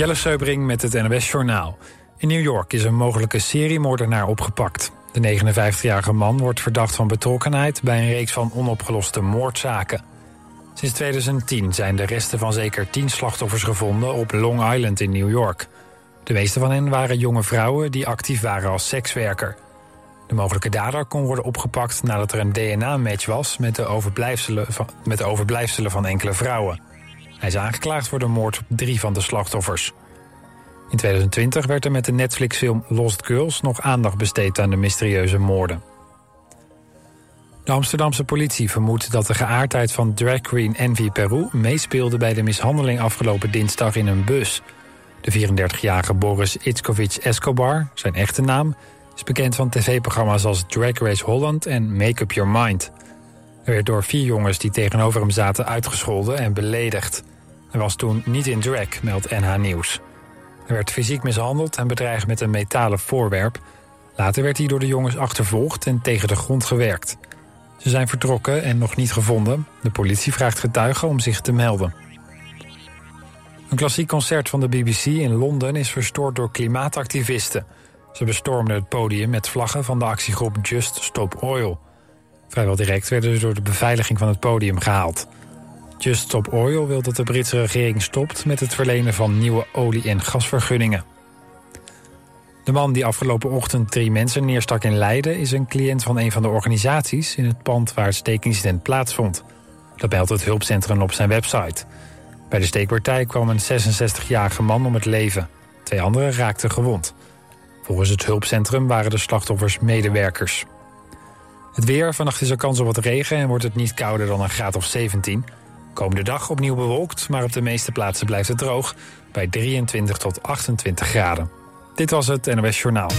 Jelle Seubring met het NOS Journaal. In New York is een mogelijke seriemoordenaar opgepakt. De 59-jarige man wordt verdacht van betrokkenheid... bij een reeks van onopgeloste moordzaken. Sinds 2010 zijn de resten van zeker 10 slachtoffers gevonden... op Long Island in New York. De meeste van hen waren jonge vrouwen die actief waren als sekswerker. De mogelijke dader kon worden opgepakt nadat er een DNA-match was... Met de, overblijfselen van, met de overblijfselen van enkele vrouwen. Hij is aangeklaagd voor de moord op drie van de slachtoffers. In 2020 werd er met de Netflix-film Lost Girls nog aandacht besteed aan de mysterieuze moorden. De Amsterdamse politie vermoedt dat de geaardheid van drag queen Envy Peru meespeelde bij de mishandeling afgelopen dinsdag in een bus. De 34-jarige Boris Itskovic Escobar, zijn echte naam, is bekend van tv-programma's als Drag Race Holland en Make Up Your Mind. Er werd door vier jongens die tegenover hem zaten uitgescholden en beledigd. Hij was toen niet in drag, meldt NH Nieuws. Hij werd fysiek mishandeld en bedreigd met een metalen voorwerp. Later werd hij door de jongens achtervolgd en tegen de grond gewerkt. Ze zijn vertrokken en nog niet gevonden. De politie vraagt getuigen om zich te melden. Een klassiek concert van de BBC in Londen is verstoord door klimaatactivisten. Ze bestormden het podium met vlaggen van de actiegroep Just Stop Oil. Vrijwel direct werden ze door de beveiliging van het podium gehaald. Just Stop Oil wil dat de Britse regering stopt met het verlenen van nieuwe olie- en gasvergunningen. De man die afgelopen ochtend drie mensen neerstak in Leiden... is een cliënt van een van de organisaties in het pand waar het steekincident plaatsvond. Dat meldt het hulpcentrum op zijn website. Bij de steekpartij kwam een 66-jarige man om het leven. Twee anderen raakten gewond. Volgens het hulpcentrum waren de slachtoffers medewerkers. Het weer, vannacht is er kans op wat regen en wordt het niet kouder dan een graad of 17. Komende dag opnieuw bewolkt, maar op de meeste plaatsen blijft het droog... bij 23 tot 28 graden. Dit was het NOS Journaal.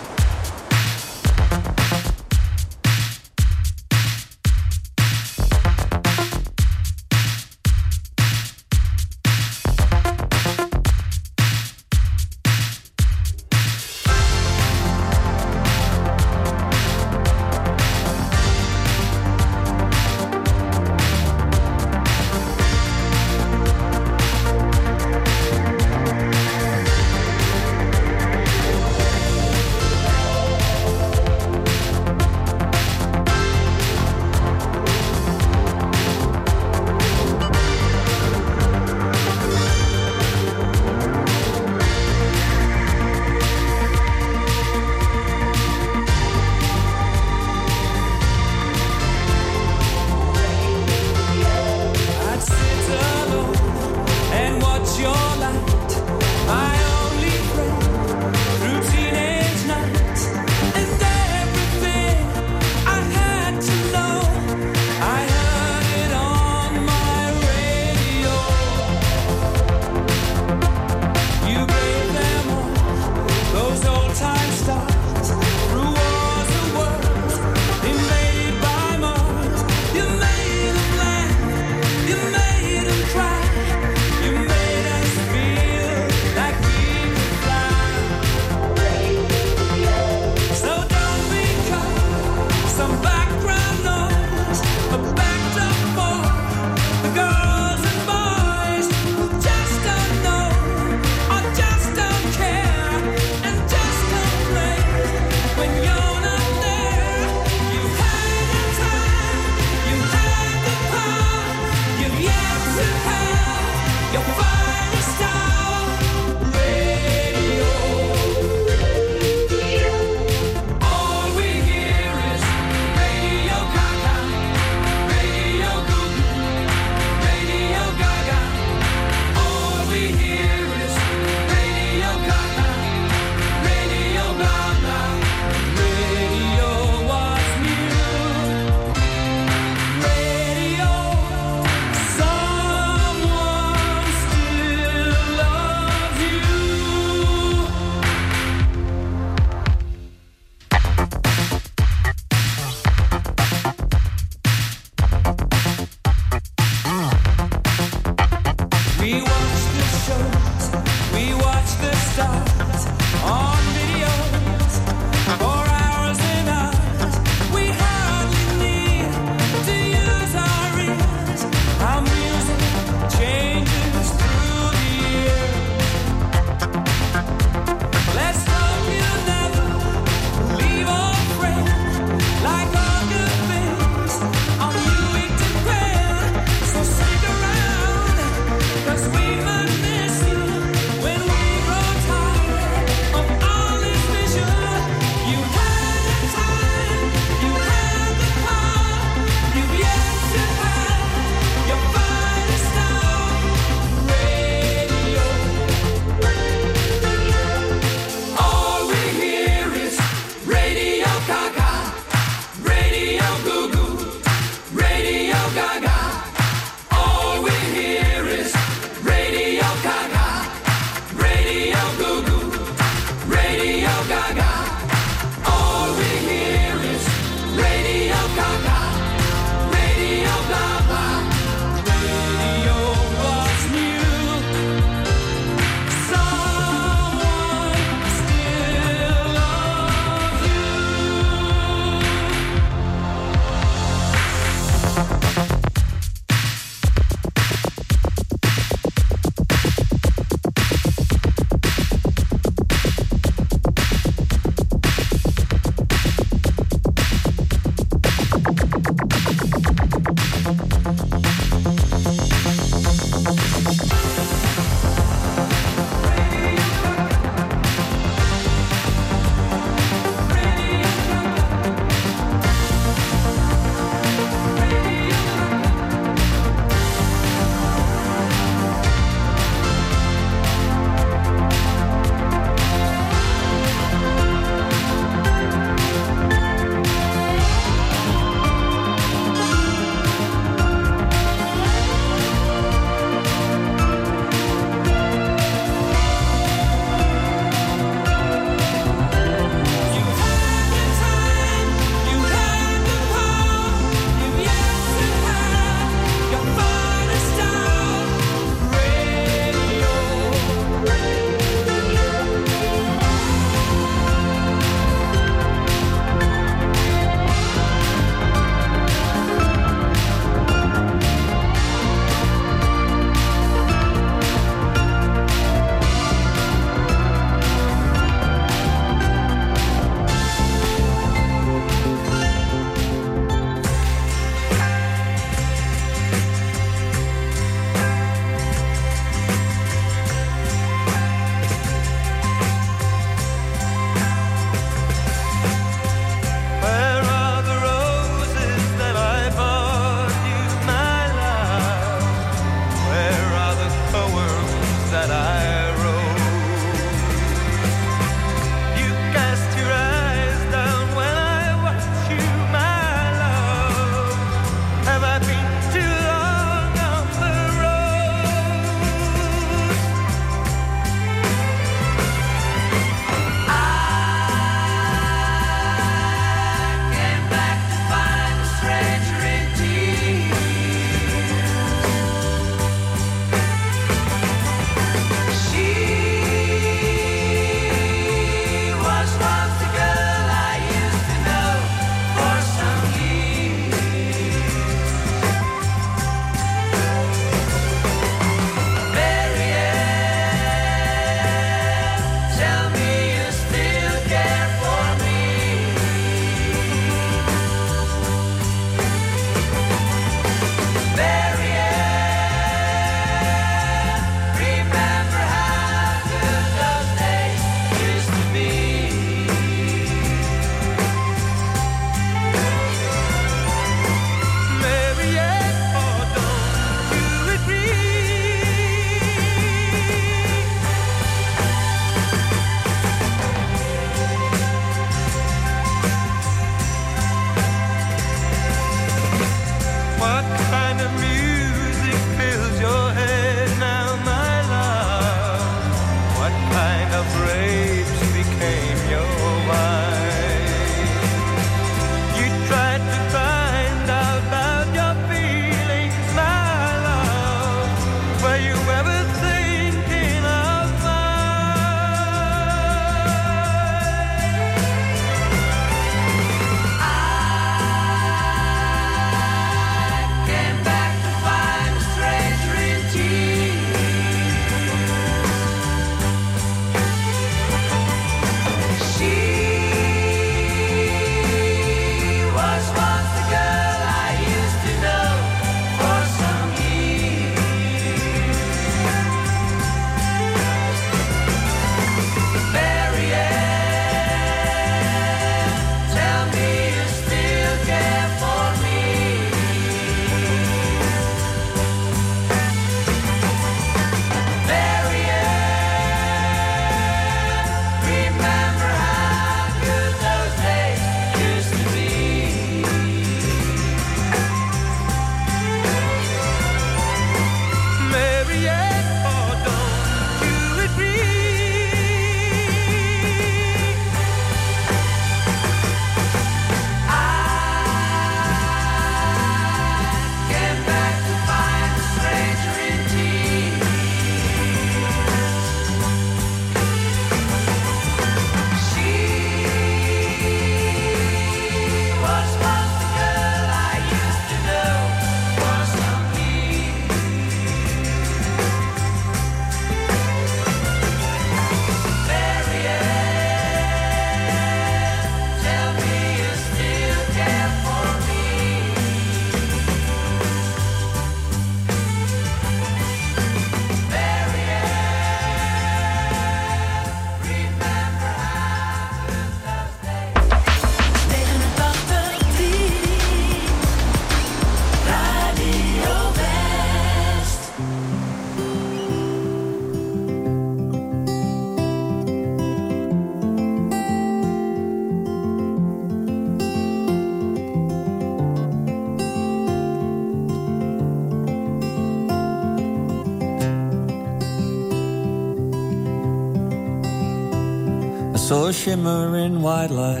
Saw a shimmering white light.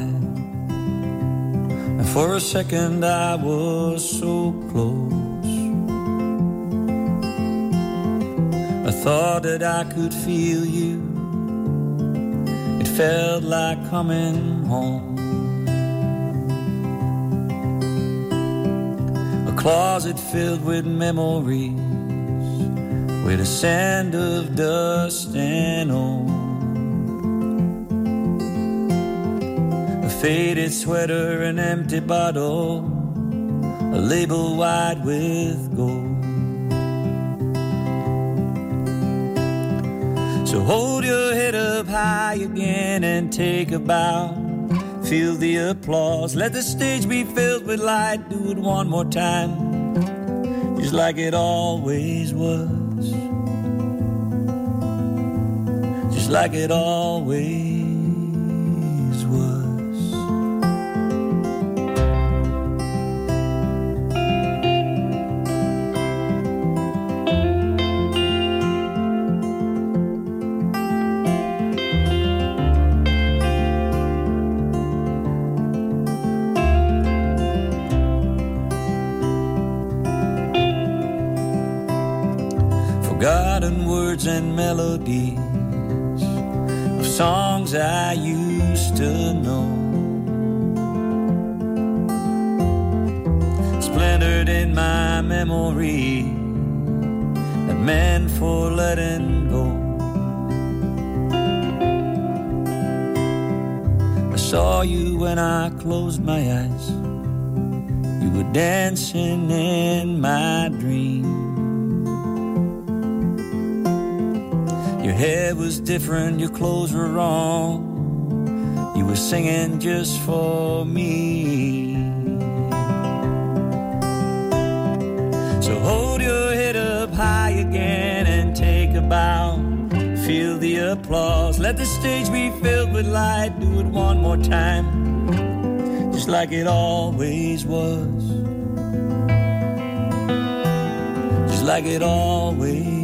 And for a second I was so close. I thought that I could feel you. It felt like coming home. A closet filled with memories, with a sand of dust and old. Faded sweater, an empty bottle, a label wide with gold. So hold your head up high again and take a bow. Feel the applause. Let the stage be filled with light. Do it one more time, just like it always was. Just like it always melodies of songs I used to know. Splintered in my memory that meant for letting go. I saw you when I closed my eyes. You were dancing in my dream. Hair was different, your clothes were wrong. You were singing just for me. So hold your head up high again and take a bow. Feel the applause. Let the stage be filled with light. Do it one more time, just like it always was. Just like it always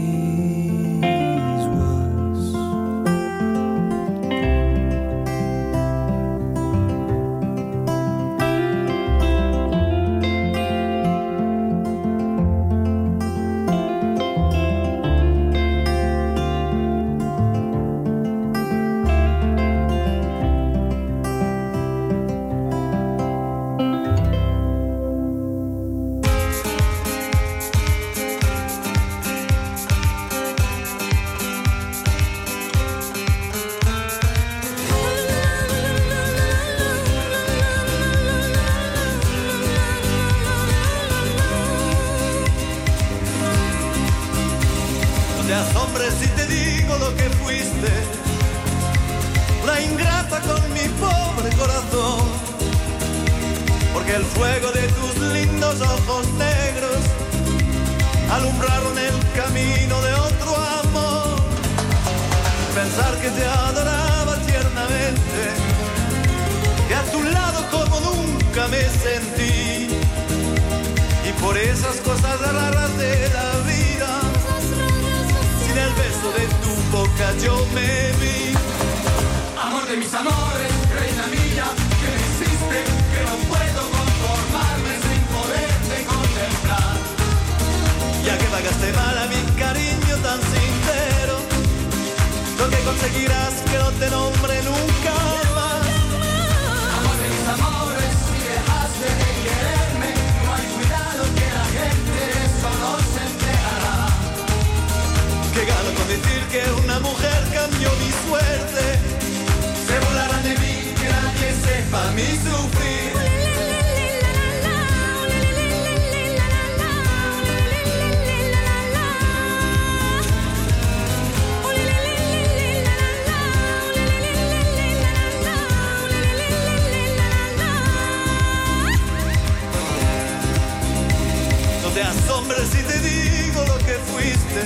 te digo lo que fuiste.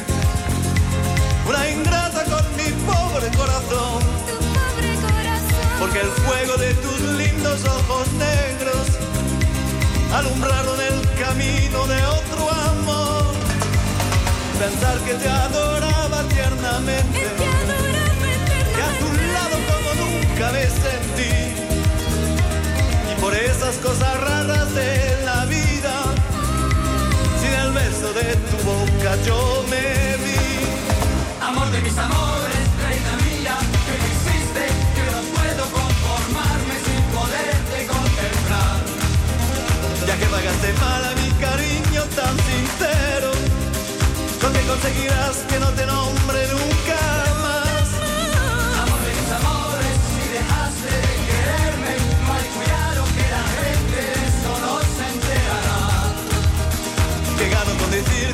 Una ingrata con mi pobre corazón. Porque el fuego de tus lindos ojos negros alumbraron el camino de otro amor. Pensar que te adoraba tiernamente. Que a tu lado como nunca me sentí. Y por esas cosas raras de él de tu boca yo me vi. Amor de mis amores, reina mía, que no existe, que no puedo conformarme sin poderte contemplar. Ya que pagaste mal a mi cariño tan sincero, con que conseguirás que no te nombre nunca.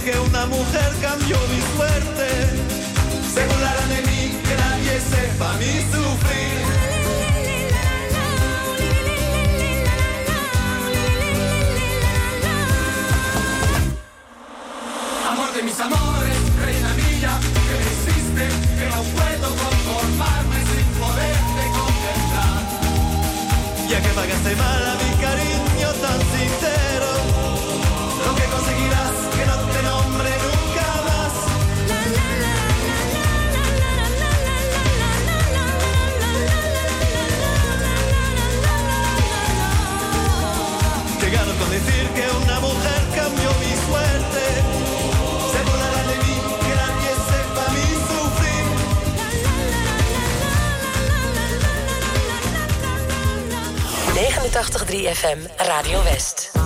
que una mujer cambió mi suerte. Se burlarán de mí, que nadie sepa mi sufrir. Amor de mis amores, reina mía, que me hiciste, que no puedo conformarme sin poderte contemplar. Ya que pagaste mal a mi cariño tan sincero. 89.3 FM Radio West.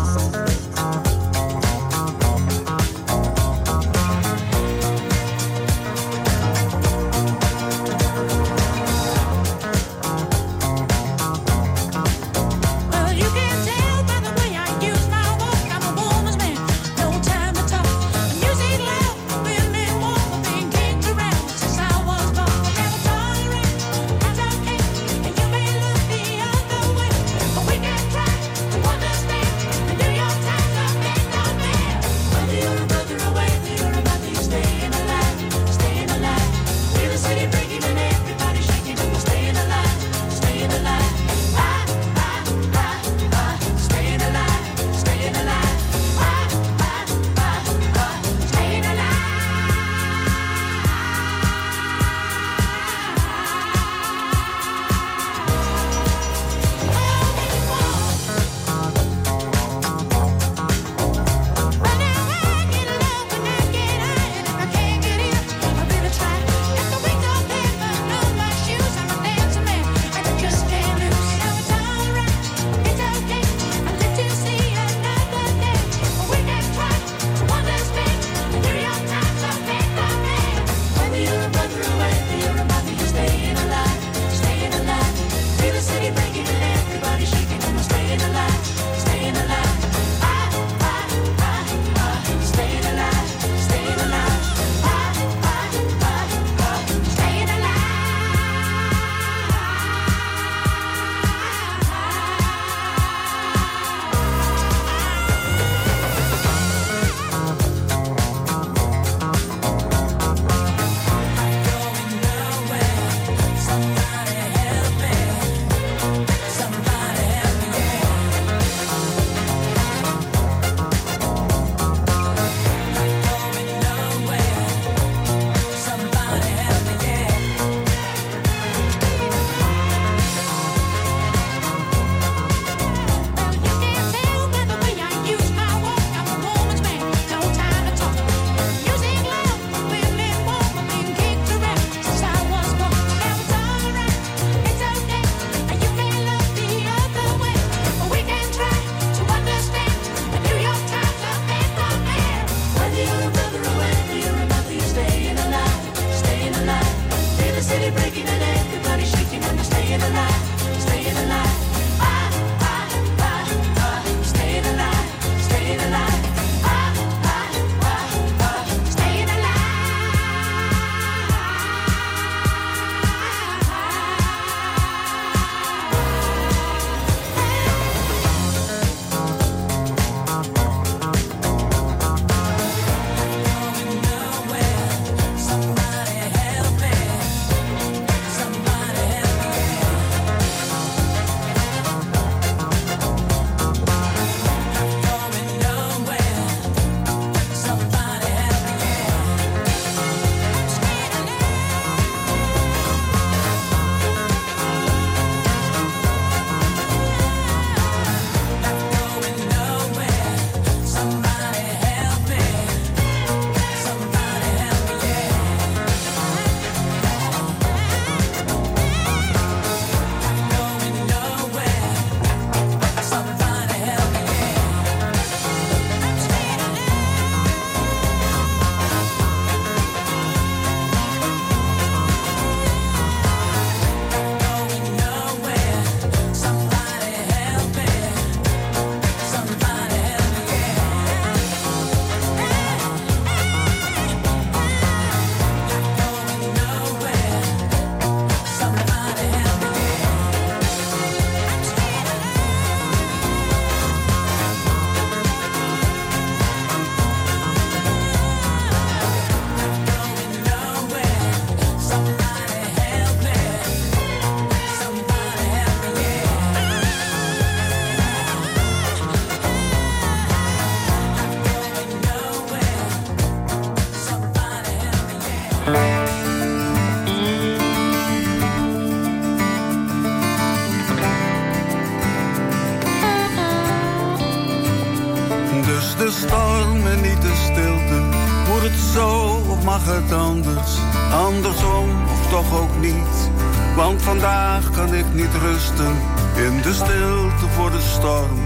In de stilte voor de storm.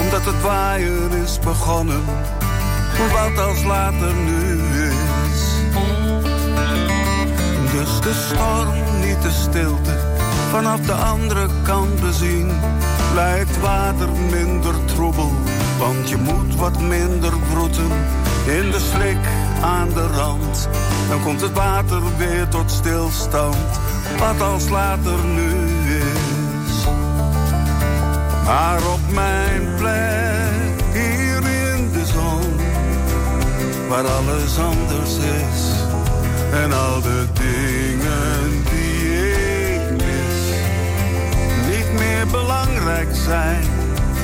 Omdat het waaien is begonnen. Wat als later nu is. Dus de storm, niet de stilte. Vanaf de andere kant bezien. Lijkt water minder troebel. Want je moet wat minder broeten. In de slik aan de rand. Dan komt het water weer tot stilstand. Wat als later nu. Maar op mijn plek, hier in de zon. Waar alles anders is. En al de dingen die ik mis. Niet meer belangrijk zijn.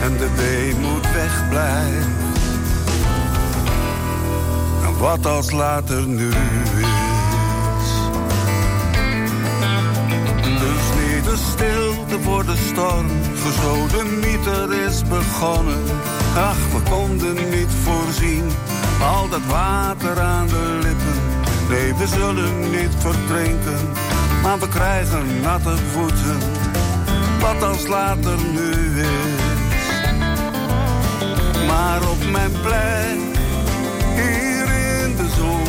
En de weemoed wegblijft. En wat als later nu is. De stilte voor de storm. Gesodemieter is begonnen. Ach, we konden niet voorzien. Al dat water aan de lippen. Nee, we zullen niet verdrinken. Maar we krijgen natte voeten. Wat als later nu is. Maar op mijn plek, hier in de zon.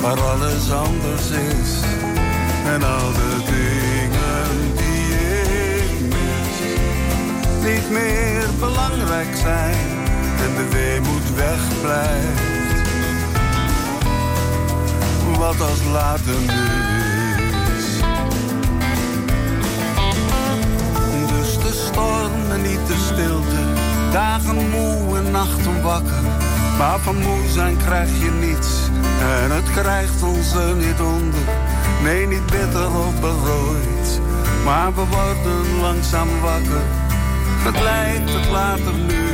Waar alles anders is. En al de dingen Niet meer belangrijk zijn. En de weemoed wegblijft. Wat als later nu is. Dus de storm en niet de stilte. Dagen moe en nachten wakker. Maar van moe zijn krijg je niets. En het krijgt ons er niet onder. Nee, niet bitter of berooid. Maar we worden langzaam wakker. Het lijkt het later nu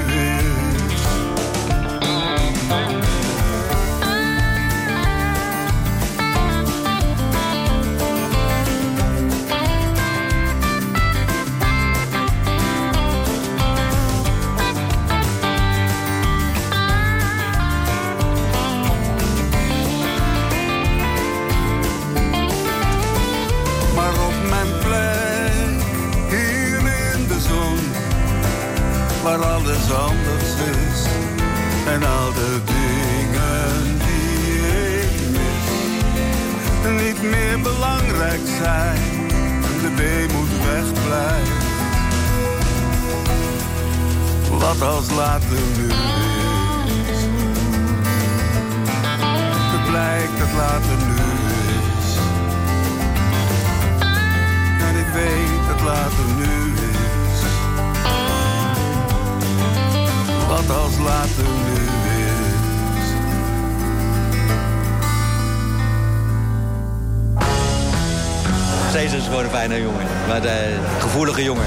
waar alles anders is. En al de dingen die ik mis, niet meer belangrijk zijn. En de weemoed wegblijft. Wat als later nu is. Het blijkt dat later nu is. En ik weet dat later nu is. Wat als later nu is. Cesar is gewoon een fijne jongen. Maar de gevoelige jongen.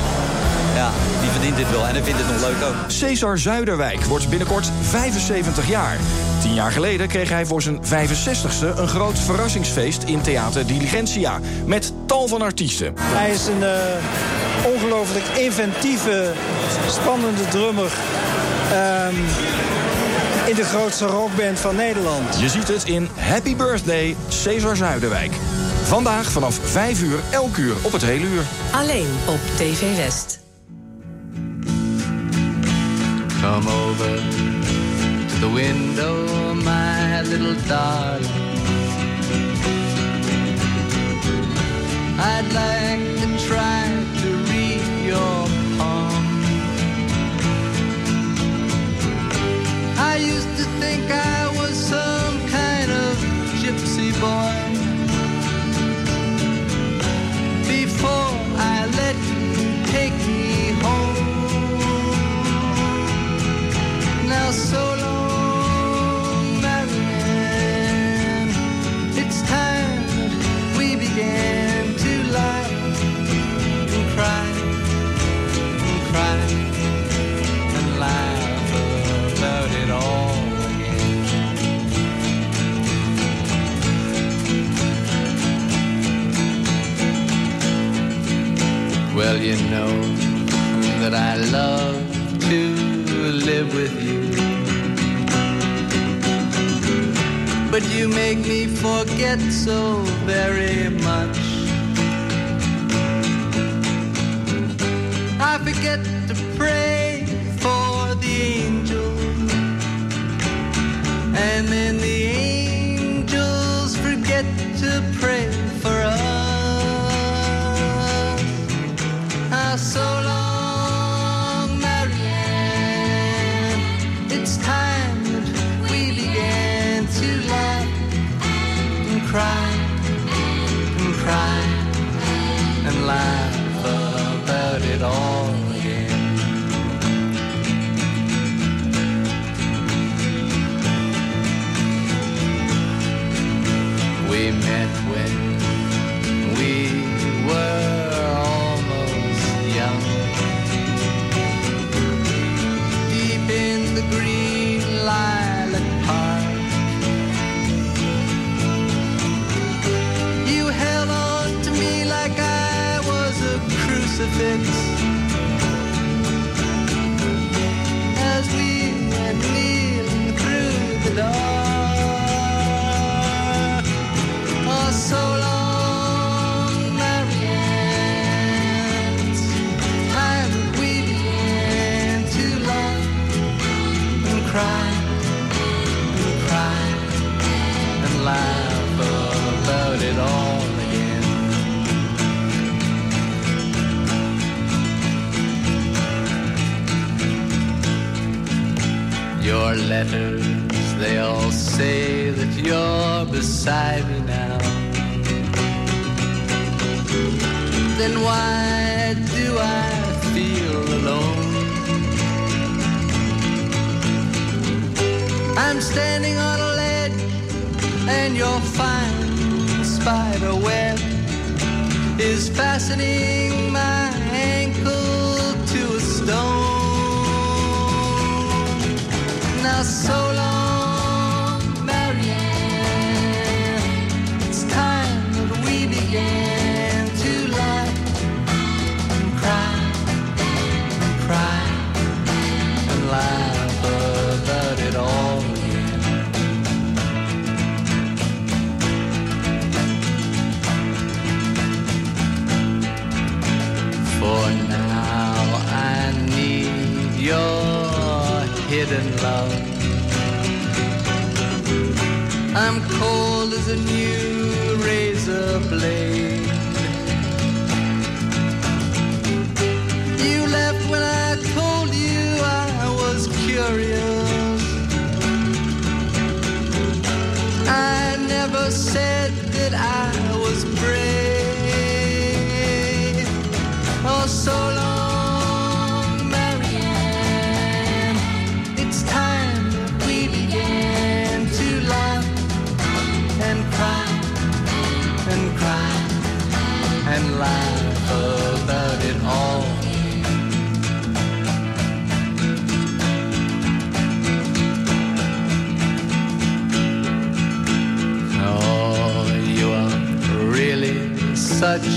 Ja, die verdient dit wel. En hij vindt het nog leuk ook. Cesar Zuiderwijk wordt binnenkort 75 jaar. Tien jaar geleden kreeg hij voor zijn 65ste een groot verrassingsfeest in Theater Diligentia. Met tal van artiesten. Hij is een eh, ongelooflijk inventieve, spannende drummer. Ehm, in de grootste rockband van Nederland. Je ziet het in Happy Birthday Cesar Zuiderwijk. Vandaag vanaf 5 uur, elk uur op het hele uur. Alleen op TV West. Come over to the window, my little darling. I'd like to try gypsy boy. Before I let you take me home. Now so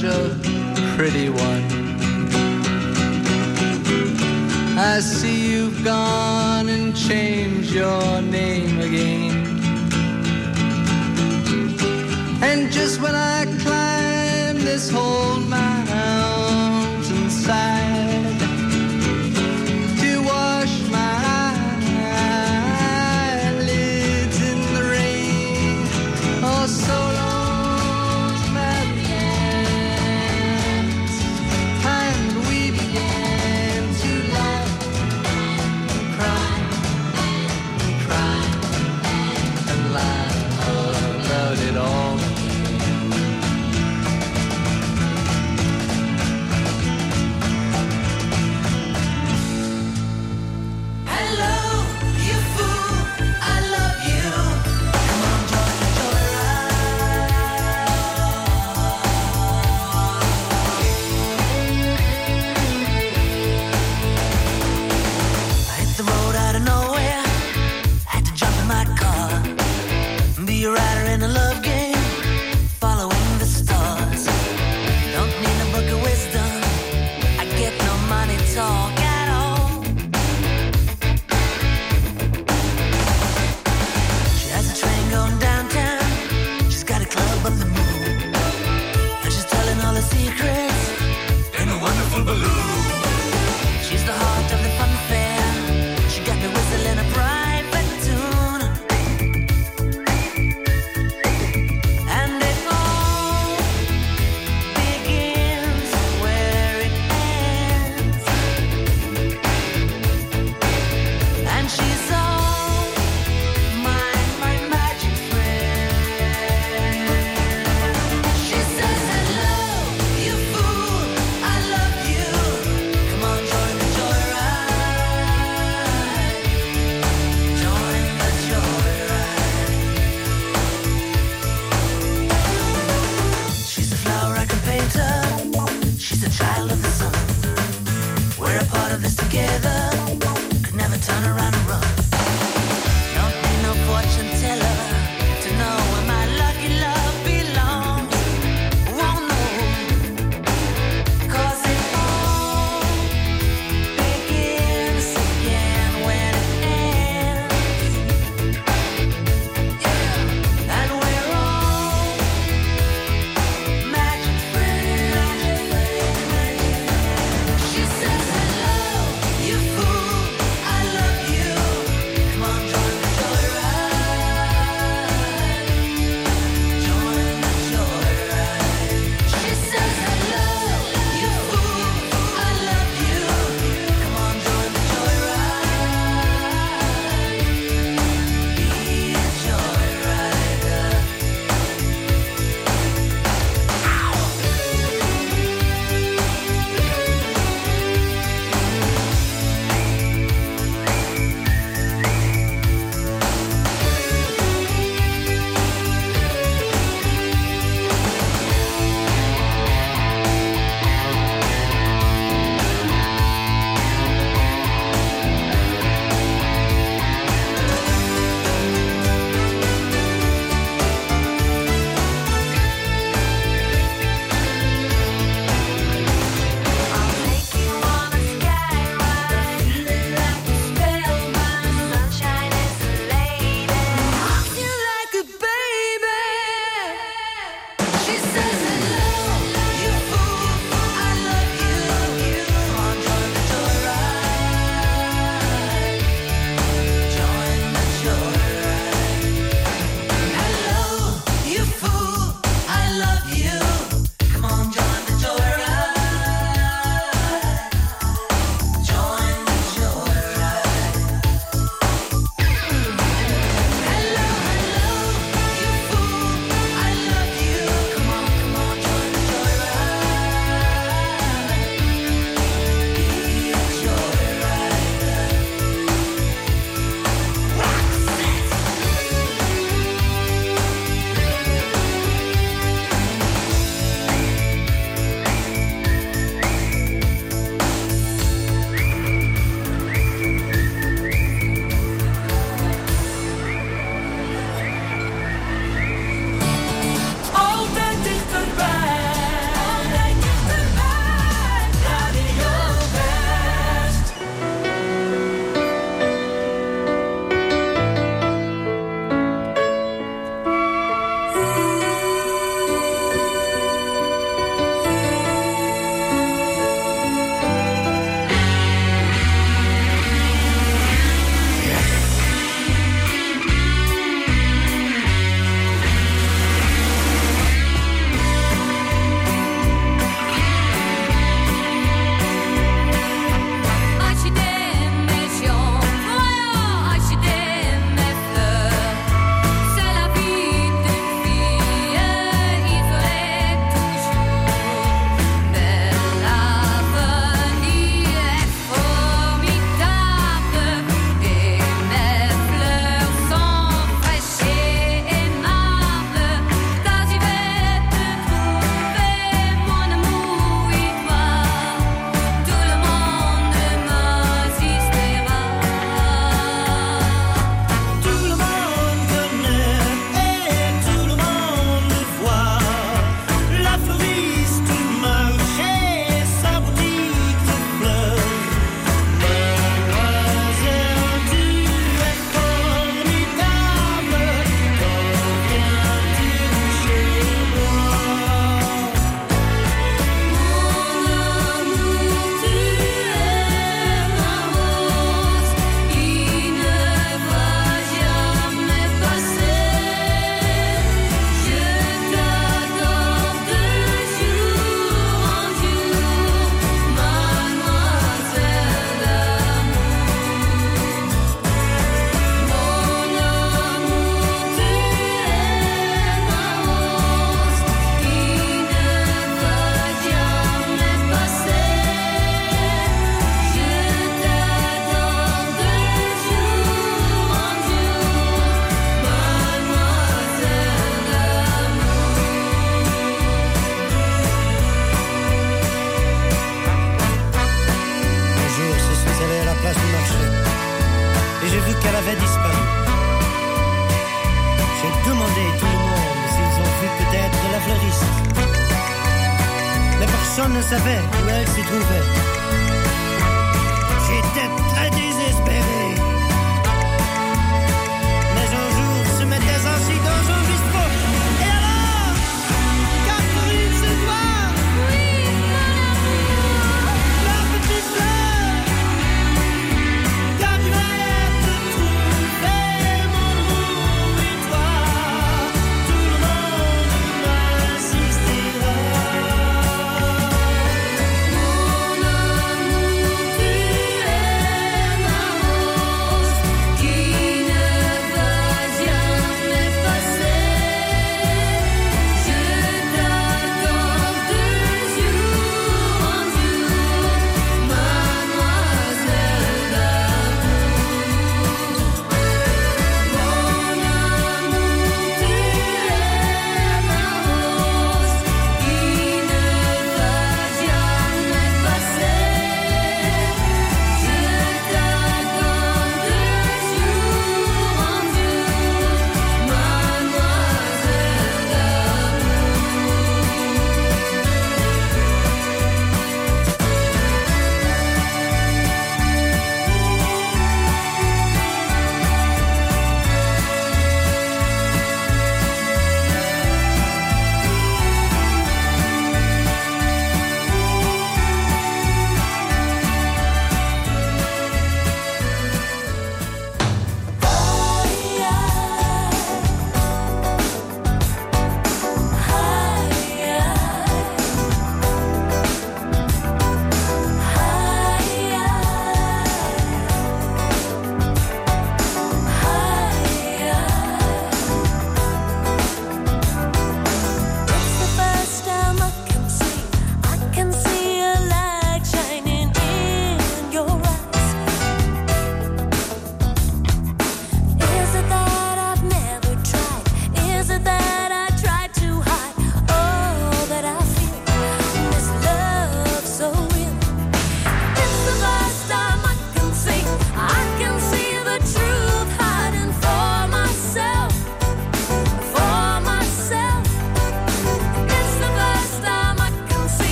such a pretty one. I see you've gone and changed your name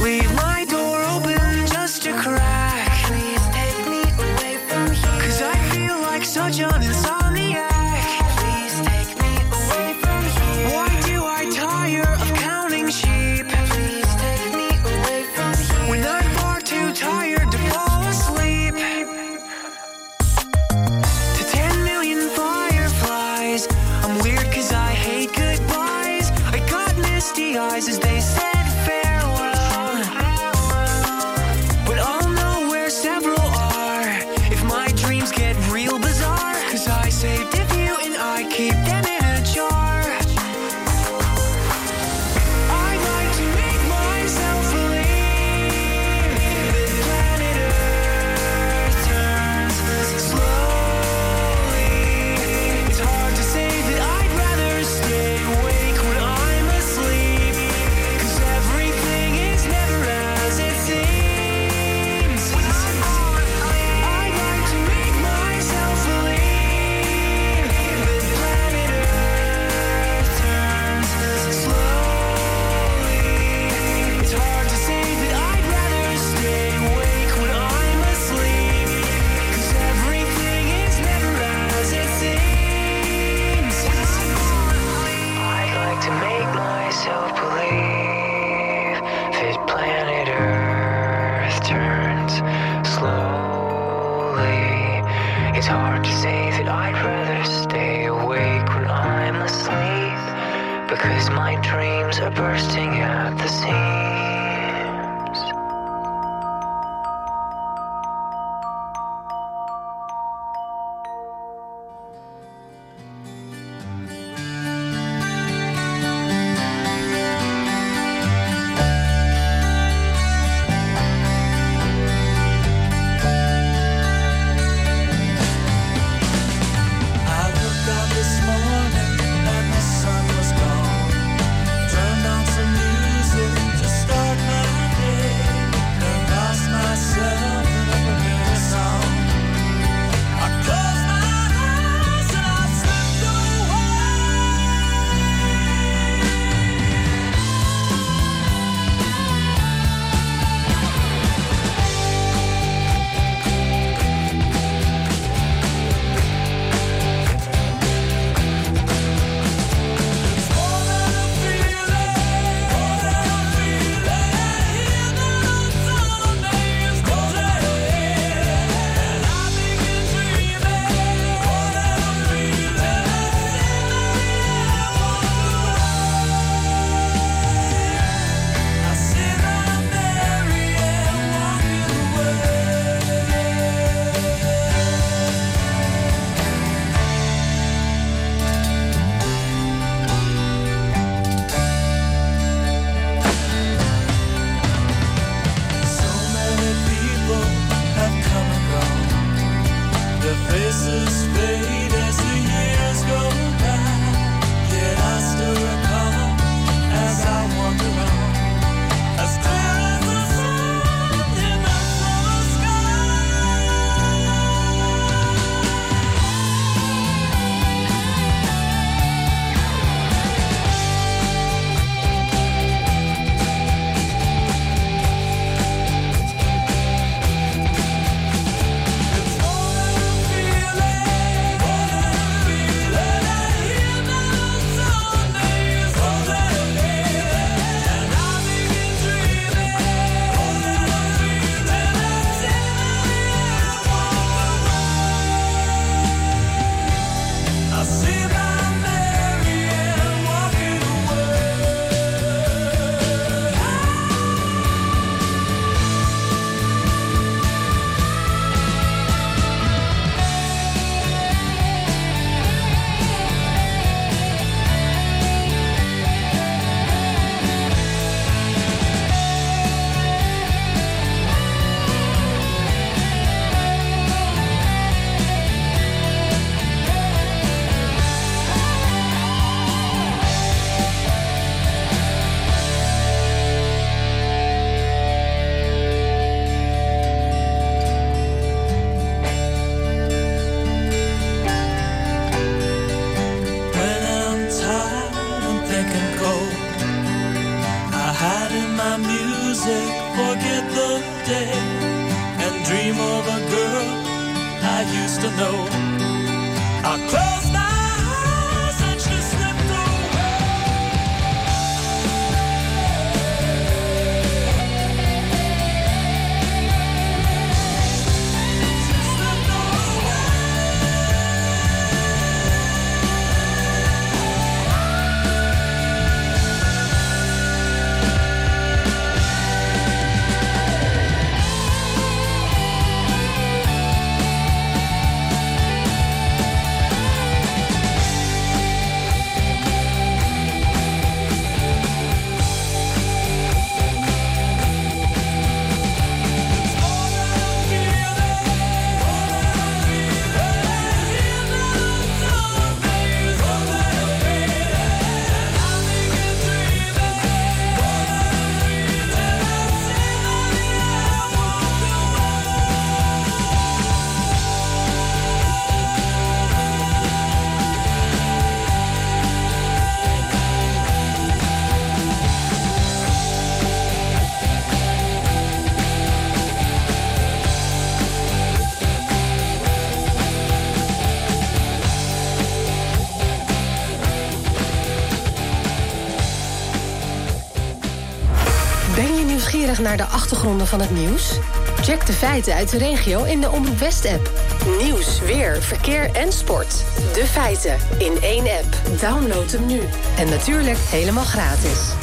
Leave my naar de achtergronden van het nieuws? Check de feiten uit de regio in de Omroep West-app. Nieuws, weer, verkeer en sport. De feiten in één app. Download hem nu. En natuurlijk helemaal gratis.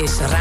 Dit is Radio